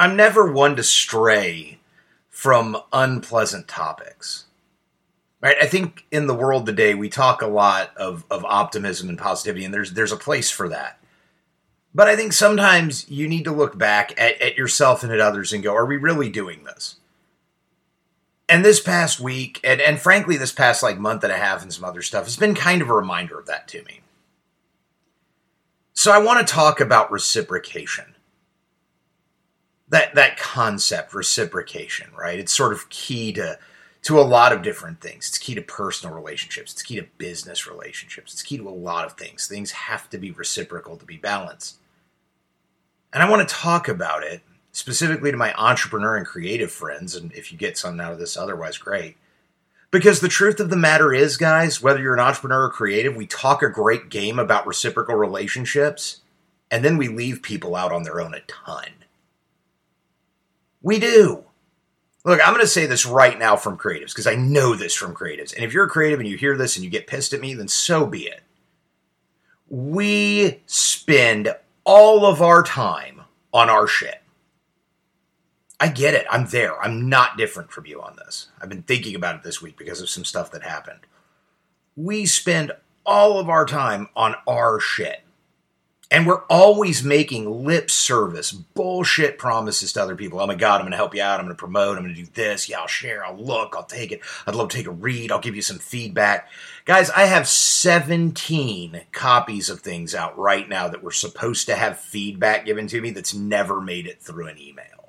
I'm never one to stray from unpleasant topics. Right? I think in the world today we talk a lot of, of optimism and positivity, and there's there's a place for that. But I think sometimes you need to look back at, at yourself and at others and go, are we really doing this? And this past week, and, and frankly, this past like month and a half and some other stuff has been kind of a reminder of that to me. So I want to talk about reciprocation. That that concept, reciprocation, right? It's sort of key to to a lot of different things. It's key to personal relationships. It's key to business relationships. It's key to a lot of things. Things have to be reciprocal to be balanced. And I want to talk about it specifically to my entrepreneur and creative friends. And if you get something out of this, otherwise, great. Because the truth of the matter is, guys, whether you're an entrepreneur or creative, we talk a great game about reciprocal relationships, and then we leave people out on their own a ton. We do. Look, I'm going to say this right now from creatives because I know this from creatives. And if you're a creative and you hear this and you get pissed at me, then so be it. We spend all of our time on our shit. I get it. I'm there. I'm not different from you on this. I've been thinking about it this week because of some stuff that happened. We spend all of our time on our shit. And we're always making lip service, bullshit promises to other people. Oh my God, I'm going to help you out. I'm going to promote. I'm going to do this. Yeah, I'll share. I'll look. I'll take it. I'd love to take a read. I'll give you some feedback. Guys, I have 17 copies of things out right now that were supposed to have feedback given to me that's never made it through an email.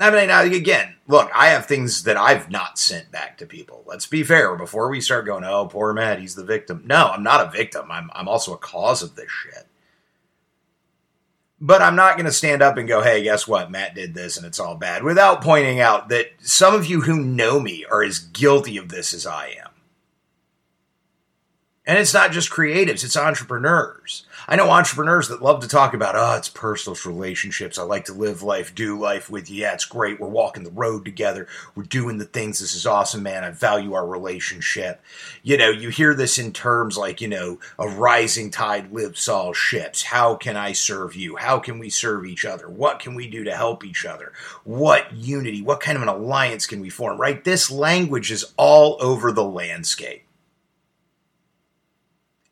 I mean, again, look, I have things that I've not sent back to people. Let's be fair. Before we start going, oh, poor Matt, he's the victim. No, I'm not a victim. I'm I'm also a cause of this shit. But I'm not going to stand up and go, hey, guess what? Matt did this and it's all bad without pointing out that some of you who know me are as guilty of this as I am. And it's not just creatives, it's entrepreneurs. I know entrepreneurs that love to talk about, oh, it's personal relationships. I like to live life, do life with you. Yeah, it's great. We're walking the road together. We're doing the things. This is awesome, man. I value our relationship. You know, you hear this in terms like, you know, a rising tide lifts all ships. How can I serve you? How can we serve each other? What can we do to help each other? What unity? What kind of an alliance can we form, right? This language is all over the landscape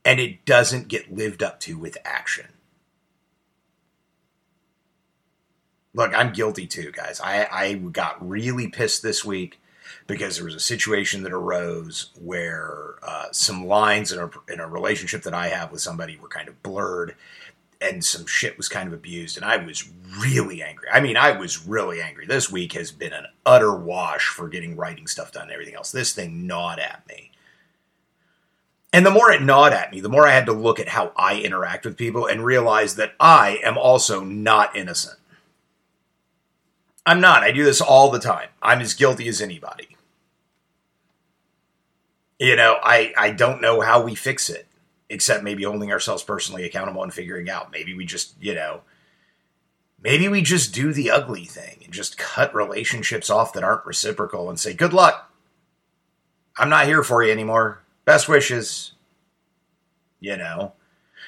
and it doesn't get lived up to with action. Look, I'm guilty too, guys. I, I got really pissed this week because there was a situation that arose where uh, some lines in a, in a relationship that I have with somebody were kind of blurred and some shit was kind of abused and I was really angry. I mean, I was really angry. This week has been an utter wash for getting writing stuff done and everything else. This thing gnawed at me. And the more it gnawed at me, the more I had to look at how I interact with people and realize that I am also not innocent. I'm not. I do this all the time. I'm as guilty as anybody. You know, I, I don't know how we fix it, except maybe holding ourselves personally accountable and figuring out. Maybe we just, you know, maybe we just do the ugly thing and just cut relationships off that aren't reciprocal and say, good luck. I'm not here for you anymore. Best wishes. You know?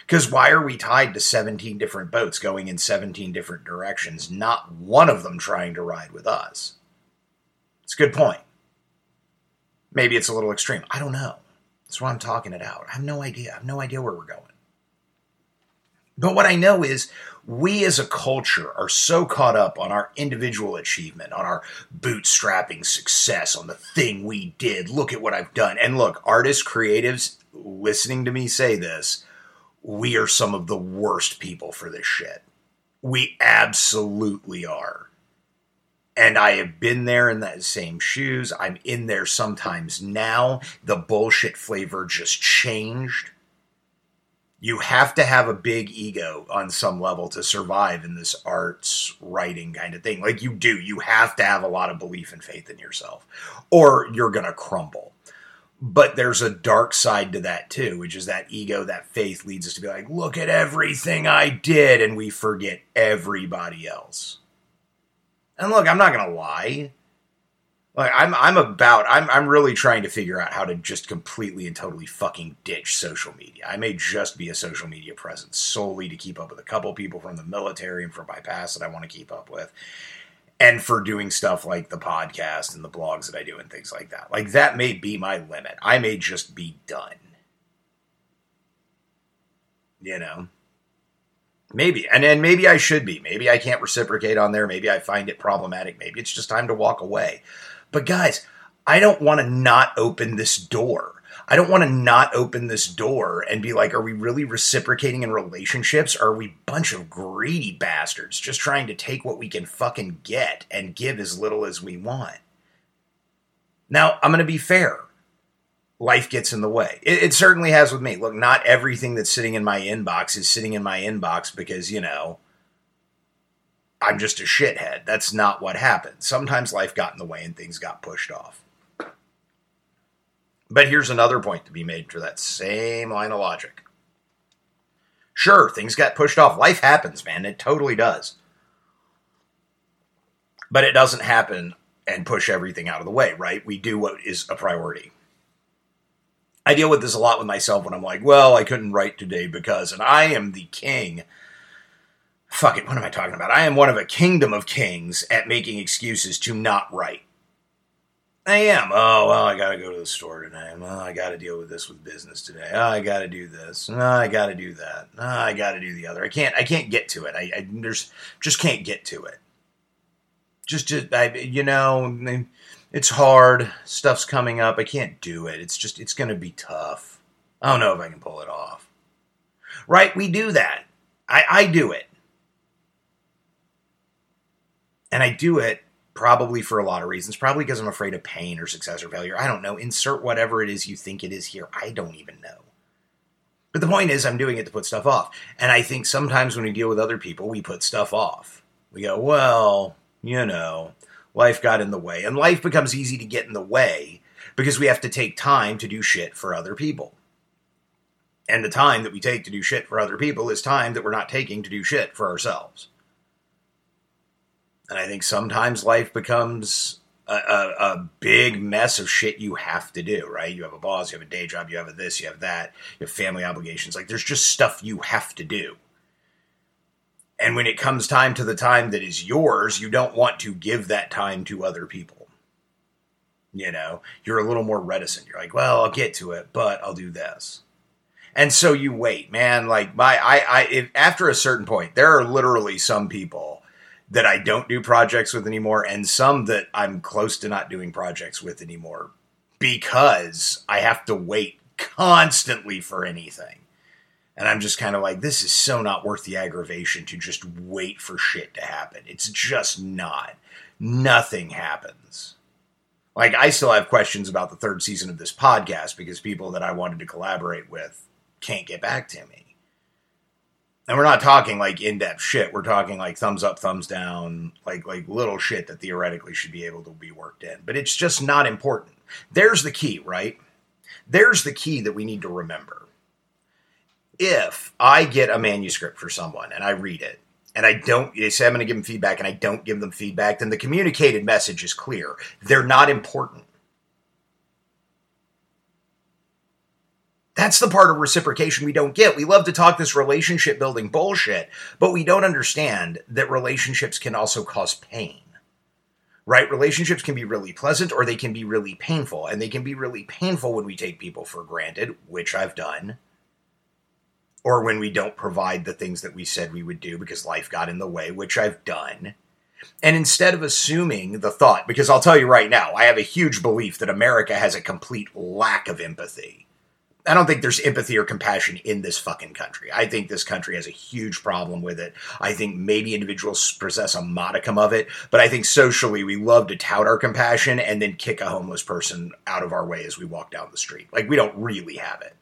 Because why are we tied to 17 different boats going in 17 different directions, not one of them trying to ride with us? It's a good point. Maybe it's a little extreme. I don't know. That's why I'm talking it out. I have no idea. I have no idea where we're going. But what I know is we as a culture are so caught up on our individual achievement, on our bootstrapping success, on the thing we did. Look at what I've done. And look, artists, creatives, listening to me say this, we are some of the worst people for this shit. We absolutely are. And I have been there in that same shoes. I'm in there sometimes now. The bullshit flavor just changed you have to have a big ego on some level to survive in this arts writing kind of thing. Like you do, you have to have a lot of belief and faith in yourself, or you're going to crumble. But there's a dark side to that too, which is that ego, that faith leads us to be like, look at everything I did, and we forget everybody else. And look, I'm not going to lie. Like I'm I'm about I'm I'm really trying to figure out how to just completely and totally fucking ditch social media. I may just be a social media presence solely to keep up with a couple people from the military and from my past that I want to keep up with. And for doing stuff like the podcast and the blogs that I do and things like that. Like that may be my limit. I may just be done. You know? Maybe. And then maybe I should be. Maybe I can't reciprocate on there. Maybe I find it problematic. Maybe it's just time to walk away. But guys, I don't want to not open this door. I don't want to not open this door and be like, are we really reciprocating in relationships? Or are we bunch of greedy bastards just trying to take what we can fucking get and give as little as we want? Now, I'm going to be fair. Life gets in the way. It, it certainly has with me. Look, not everything that's sitting in my inbox is sitting in my inbox because, you know, I'm just a shithead. That's not what happened. Sometimes life got in the way and things got pushed off. But here's another point to be made for that same line of logic. Sure, things got pushed off. Life happens, man. It totally does. But it doesn't happen and push everything out of the way, right? We do what is a priority. I deal with this a lot with myself when I'm like, well, I couldn't write today because, and I am the king fuck it, what am I talking about? I am one of a kingdom of kings at making excuses to not write. I am. Oh, well, I got to go to the store tonight. Well, I got to deal with this with business today. Oh, I got to do this. Oh, I got to do that. Oh, I got to do the other. I can't, I can't get to it. I, I there's, just can't get to it. Just, just, I, you know, it's hard. Stuff's coming up. I can't do it. It's just, it's going to be tough. I don't know if I can pull it off. Right? We do that. I, I do it. And I do it probably for a lot of reasons. Probably because I'm afraid of pain or success or failure. I don't know. Insert whatever it is you think it is here. I don't even know. But the point is, I'm doing it to put stuff off. And I think sometimes when we deal with other people, we put stuff off. We go, well, you know, life got in the way. And life becomes easy to get in the way because we have to take time to do shit for other people. And the time that we take to do shit for other people is time that we're not taking to do shit for ourselves. And I think sometimes life becomes a, a, a, big mess of shit you have to do, right? You have a boss, you have a day job, you have a this, you have that, you have family obligations. Like there's just stuff you have to do. And when it comes time to the time that is yours, you don't want to give that time to other people. You know, you're a little more reticent. You're like, well, I'll get to it, but I'll do this. And so you wait, man. Like my, I, I, if, after a certain point, there are literally some people that I don't do projects with anymore, and some that I'm close to not doing projects with anymore because I have to wait constantly for anything. And I'm just kind of like, this is so not worth the aggravation to just wait for shit to happen. It's just not. Nothing happens. Like, I still have questions about the third season of this podcast because people that I wanted to collaborate with can't get back to me and we're not talking like in-depth shit. We're talking like thumbs up thumbs down like like little shit that theoretically should be able to be worked in. But it's just not important. There's the key right? There's the key that we need to remember. If i get a manuscript for someone and i read it and i don't they say i'm going to give them feedback and i don't give them feedback then the communicated message is clear. They're not important That's the part of reciprocation we don't get. We love to talk this relationship building bullshit, but we don't understand that relationships can also cause pain. Right? Relationships can be really pleasant or they can be really painful. And they can be really painful when we take people for granted, which I've done, or when we don't provide the things that we said we would do because life got in the way, which I've done. And instead of assuming the thought, because I'll tell you right now, I have a huge belief that America has a complete lack of empathy I don't think there's empathy or compassion in this fucking country. I think this country has a huge problem with it. I think maybe individuals possess a modicum of it, but I think socially we love to tout our compassion and then kick a homeless person out of our way as we walk down the street. Like we don't really have it.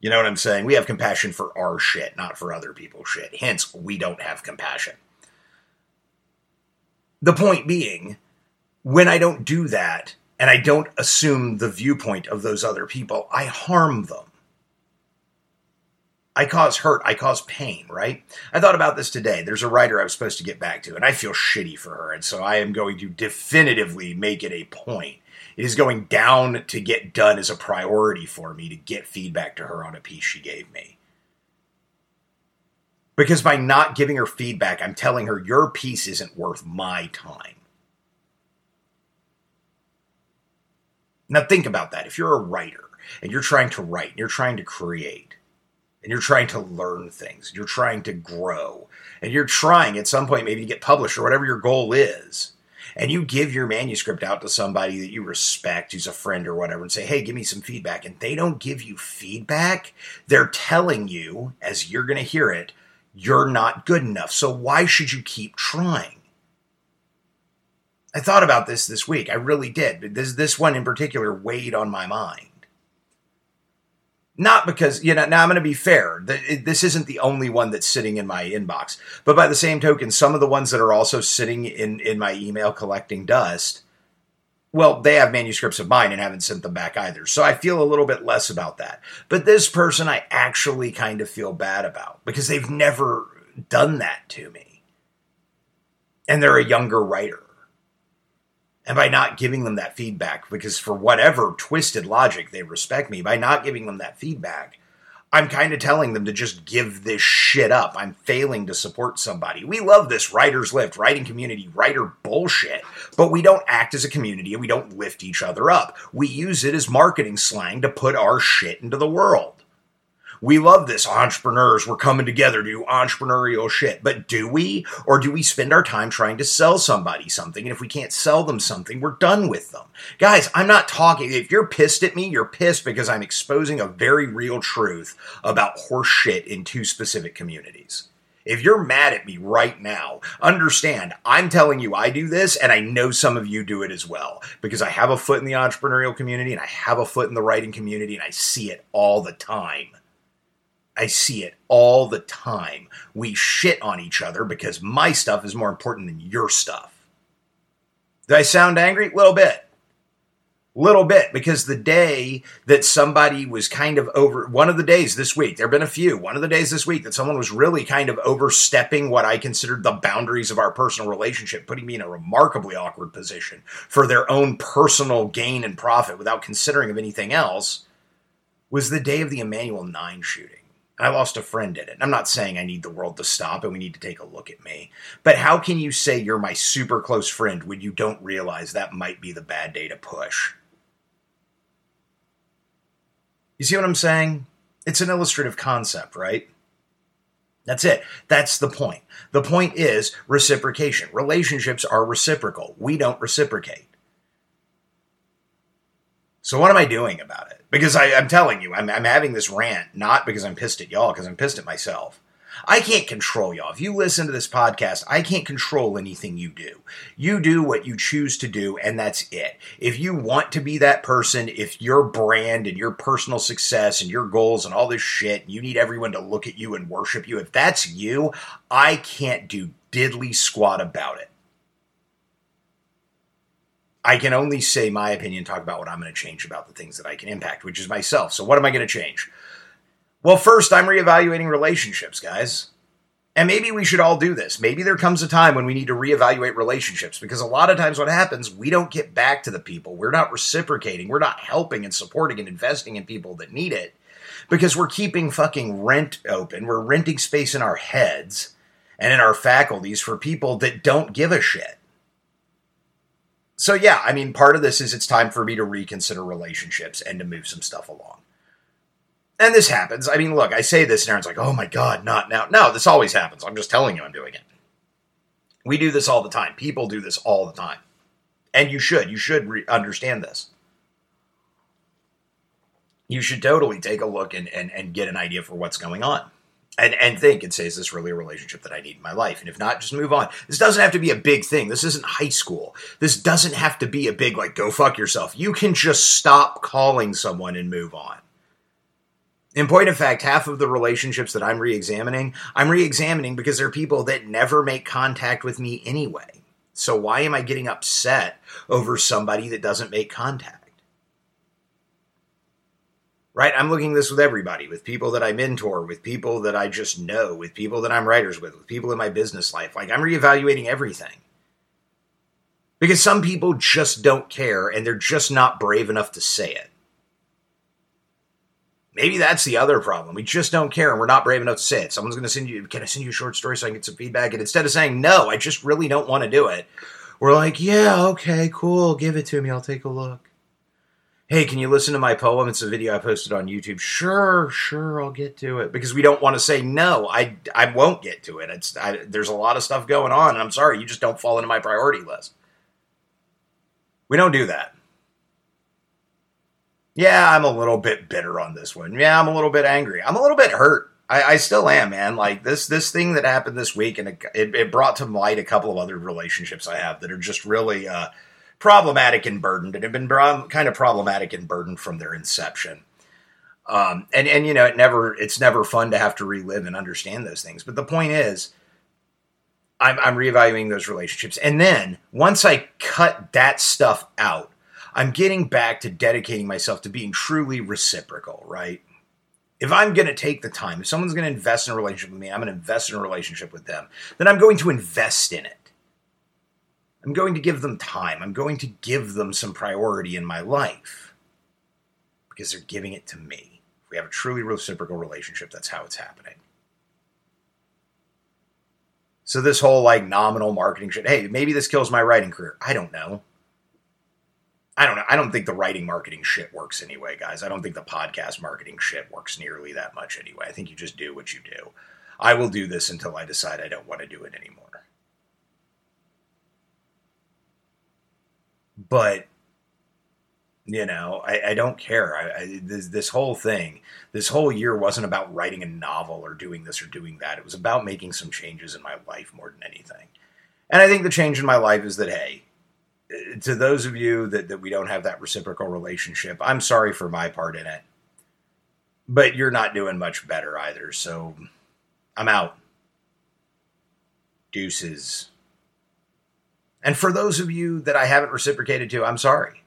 You know what I'm saying? We have compassion for our shit, not for other people's shit. Hence, we don't have compassion. The point being, when I don't do that, and I don't assume the viewpoint of those other people, I harm them. I cause hurt. I cause pain, right? I thought about this today. There's a writer I was supposed to get back to, and I feel shitty for her. And so I am going to definitively make it a point. It is going down to get done as a priority for me to get feedback to her on a piece she gave me. Because by not giving her feedback, I'm telling her your piece isn't worth my time. Now, think about that. If you're a writer and you're trying to write, and you're trying to create, and you're trying to learn things, you're trying to grow, and you're trying at some point maybe to get published or whatever your goal is, and you give your manuscript out to somebody that you respect, who's a friend or whatever, and say, hey, give me some feedback, and they don't give you feedback, they're telling you, as you're going to hear it, you're not good enough. So why should you keep trying? I thought about this this week. I really did. This this one in particular weighed on my mind. Not because, you know, now I'm going to be fair. This isn't the only one that's sitting in my inbox. But by the same token, some of the ones that are also sitting in, in my email collecting dust, well, they have manuscripts of mine and haven't sent them back either. So I feel a little bit less about that. But this person I actually kind of feel bad about because they've never done that to me. And they're a younger writer. And by not giving them that feedback, because for whatever twisted logic they respect me, by not giving them that feedback, I'm kind of telling them to just give this shit up. I'm failing to support somebody. We love this writer's lift, writing community, writer bullshit, but we don't act as a community and we don't lift each other up. We use it as marketing slang to put our shit into the world. We love this entrepreneurs. We're coming together to do entrepreneurial shit. But do we? Or do we spend our time trying to sell somebody something? And if we can't sell them something, we're done with them. Guys, I'm not talking. If you're pissed at me, you're pissed because I'm exposing a very real truth about horse shit in two specific communities. If you're mad at me right now, understand I'm telling you I do this, and I know some of you do it as well because I have a foot in the entrepreneurial community and I have a foot in the writing community, and I see it all the time. I see it all the time. We shit on each other because my stuff is more important than your stuff. Do I sound angry? A little bit. Little bit, because the day that somebody was kind of over, one of the days this week, there have been a few, one of the days this week that someone was really kind of overstepping what I considered the boundaries of our personal relationship, putting me in a remarkably awkward position for their own personal gain and profit without considering of anything else, was the day of the Emanuel 9 shooting. I lost a friend in it. I'm not saying I need the world to stop and we need to take a look at me. But how can you say you're my super close friend when you don't realize that might be the bad day to push? You see what I'm saying? It's an illustrative concept, right? That's it. That's the point. The point is reciprocation. Relationships are reciprocal. We don't reciprocate. So what am I doing about it? Because I, am telling you, I'm, I'm having this rant not because I'm pissed at y'all, because I'm pissed at myself. I can't control y'all. If you listen to this podcast, I can't control anything you do. You do what you choose to do, and that's it. If you want to be that person, if your brand and your personal success and your goals and all this shit, you need everyone to look at you and worship you, if that's you, I can't do diddly squat about it. I can only say my opinion, talk about what I'm going to change about the things that I can impact, which is myself. So, what am I going to change? Well, first, I'm reevaluating relationships, guys. And maybe we should all do this. Maybe there comes a time when we need to reevaluate relationships because a lot of times what happens, we don't get back to the people. We're not reciprocating. We're not helping and supporting and investing in people that need it because we're keeping fucking rent open. We're renting space in our heads and in our faculties for people that don't give a shit so yeah, I mean, part of this is it's time for me to reconsider relationships and to move some stuff along. And this happens. I mean, look, I say this, and Aaron's like, "Oh my god, not now." No, this always happens. I'm just telling you, I'm doing it. We do this all the time. People do this all the time, and you should. You should re- understand this. You should totally take a look and, and and get an idea for what's going on and and think and say, is this really a relationship that I need in my life? And if not, just move on. This doesn't have to be a big thing. This isn't high school. This doesn't have to be a big like go fuck yourself. You can just stop calling someone and move on. In point of fact, half of the relationships that I'm re-examining, I'm re-examining because they're people that never make contact with me anyway. So why am I getting upset over somebody that doesn't make contact? Right? I'm looking this with everybody, with people that I mentor, with people that I just know, with people that I'm writers with, with people in my business life. Like I'm reevaluating everything. Because some people just don't care and they're just not brave enough to say it. Maybe that's the other problem. We just don't care and we're not brave enough to say it. Someone's going to send you, can I send you a short story so I can get some feedback? And instead of saying, no, I just really don't want to do it, we're like, yeah, okay, cool, give it to me, I'll take a look hey, can you listen to my poem? It's a video I posted on YouTube. Sure, sure, I'll get to it because we don't want to say no. I I won't get to it. It's I, there's a lot of stuff going on, and I'm sorry, you just don't fall into my priority list. We don't do that. Yeah, I'm a little bit bitter on this one. Yeah, I'm a little bit angry. I'm a little bit hurt. I, I still am, man. Like this this thing that happened this week, and it, it, brought to light a couple of other relationships I have that are just really. Uh, problematic and burdened, and have been kind of problematic and burdened from their inception. Um, and and you know, it never it's never fun to have to relive and understand those things. But the point is, I'm, I'm reevaluating those relationships, and then once I cut that stuff out, I'm getting back to dedicating myself to being truly reciprocal. Right? If I'm going to take the time, if someone's going to invest in a relationship with me, I'm going to invest in a relationship with them. Then I'm going to invest in it. I'm going to give them time. I'm going to give them some priority in my life because they're giving it to me. If we have a truly reciprocal relationship, that's how it's happening. So this whole like nominal marketing shit, hey, maybe this kills my writing career. I don't know. I don't know. I don't think the writing marketing shit works anyway, guys. I don't think the podcast marketing shit works nearly that much anyway. I think you just do what you do. I will do this until I decide I don't want to do it anymore. But you know i, I don't care. I, I, this, this whole thing this whole year wasn't about writing a novel or doing this or doing that. It was about making some changes in my life more than anything. And i think the change in my life is that hey eh, to those of you that, that we don't have that reciprocal relationship i'm sorry for my part in it but you're not doing much better either. So i'm out. Deuces and for those of you that I haven't reciprocated to, I'm sorry.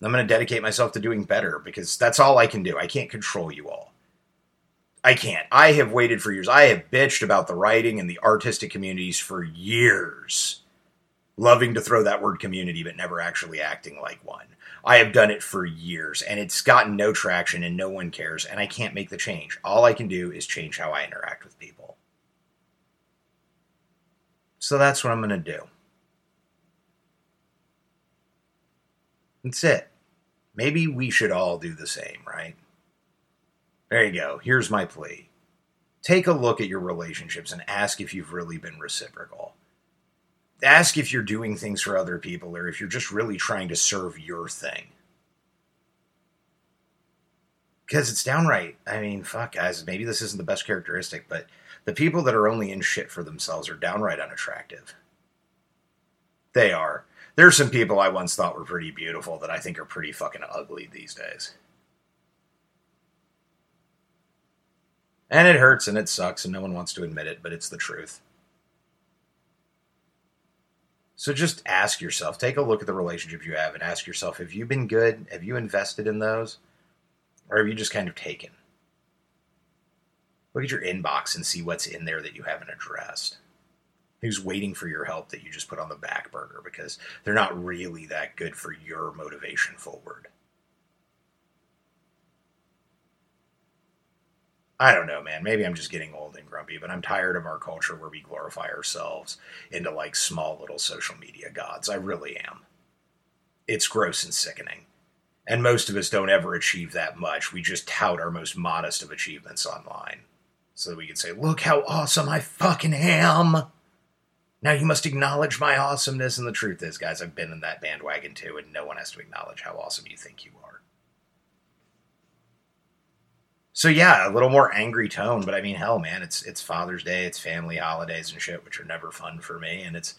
I'm going to dedicate myself to doing better because that's all I can do. I can't control you all. I can't. I have waited for years. I have bitched about the writing and the artistic communities for years. Loving to throw that word community, but never actually acting like one. I have done it for years and it's gotten no traction and no one cares, and I can't make the change. All I can do is change how I interact with people. So that's what I'm going to do. That's it. Maybe we should all do the same, right? There you go. Here's my plea. Take a look at your relationships and ask if you've really been reciprocal. Ask if you're doing things for other people or if you're just really trying to serve your thing. Because it's downright, I mean, fuck, guys, maybe this isn't the best characteristic, but the people that are only in shit for themselves are downright unattractive. They are. There's some people I once thought were pretty beautiful that I think are pretty fucking ugly these days. And it hurts and it sucks and no one wants to admit it, but it's the truth. So just ask yourself, take a look at the relationships you have and ask yourself, have you been good? Have you invested in those? Or have you just kind of taken? Look at your inbox and see what's in there that you haven't addressed who's waiting for your help that you just put on the back burner because they're not really that good for your motivation forward. I don't know, man. Maybe I'm just getting old and grumpy, but I'm tired of our culture where we glorify ourselves into like small little social media gods. I really am. It's gross and sickening. And most of us don't ever achieve that much. We just tout our most modest of achievements online so that we can say, look how awesome I fucking am. Now you must acknowledge my awesomeness, and the truth is, guys, I've been in that bandwagon too, and no one has to acknowledge how awesome you think you are. So yeah, a little more angry tone, but I mean, hell, man, it's it's Father's Day, it's family holidays and shit, which are never fun for me, and it's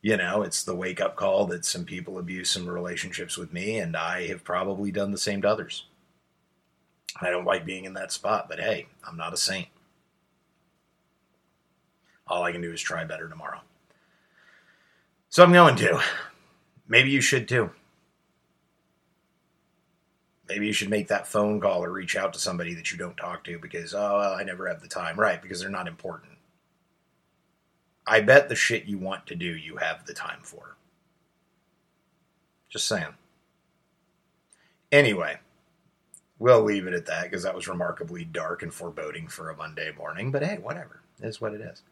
you know, it's the wake up call that some people abuse some relationships with me, and I have probably done the same to others. I don't like being in that spot, but hey, I'm not a saint. All I can do is try better tomorrow. So I'm going to. Maybe you should too. Maybe you should make that phone call or reach out to somebody that you don't talk to because, oh, well, I never have the time. Right, because they're not important. I bet the shit you want to do, you have the time for. Just saying. Anyway, we'll leave it at that because that was remarkably dark and foreboding for a Monday morning. But hey, whatever. It is what it is.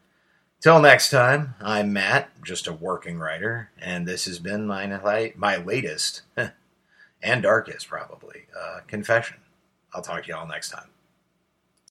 Till next time, I'm Matt, just a working writer, and this has been my, my latest and darkest, probably, uh, confession. I'll talk to you all next time.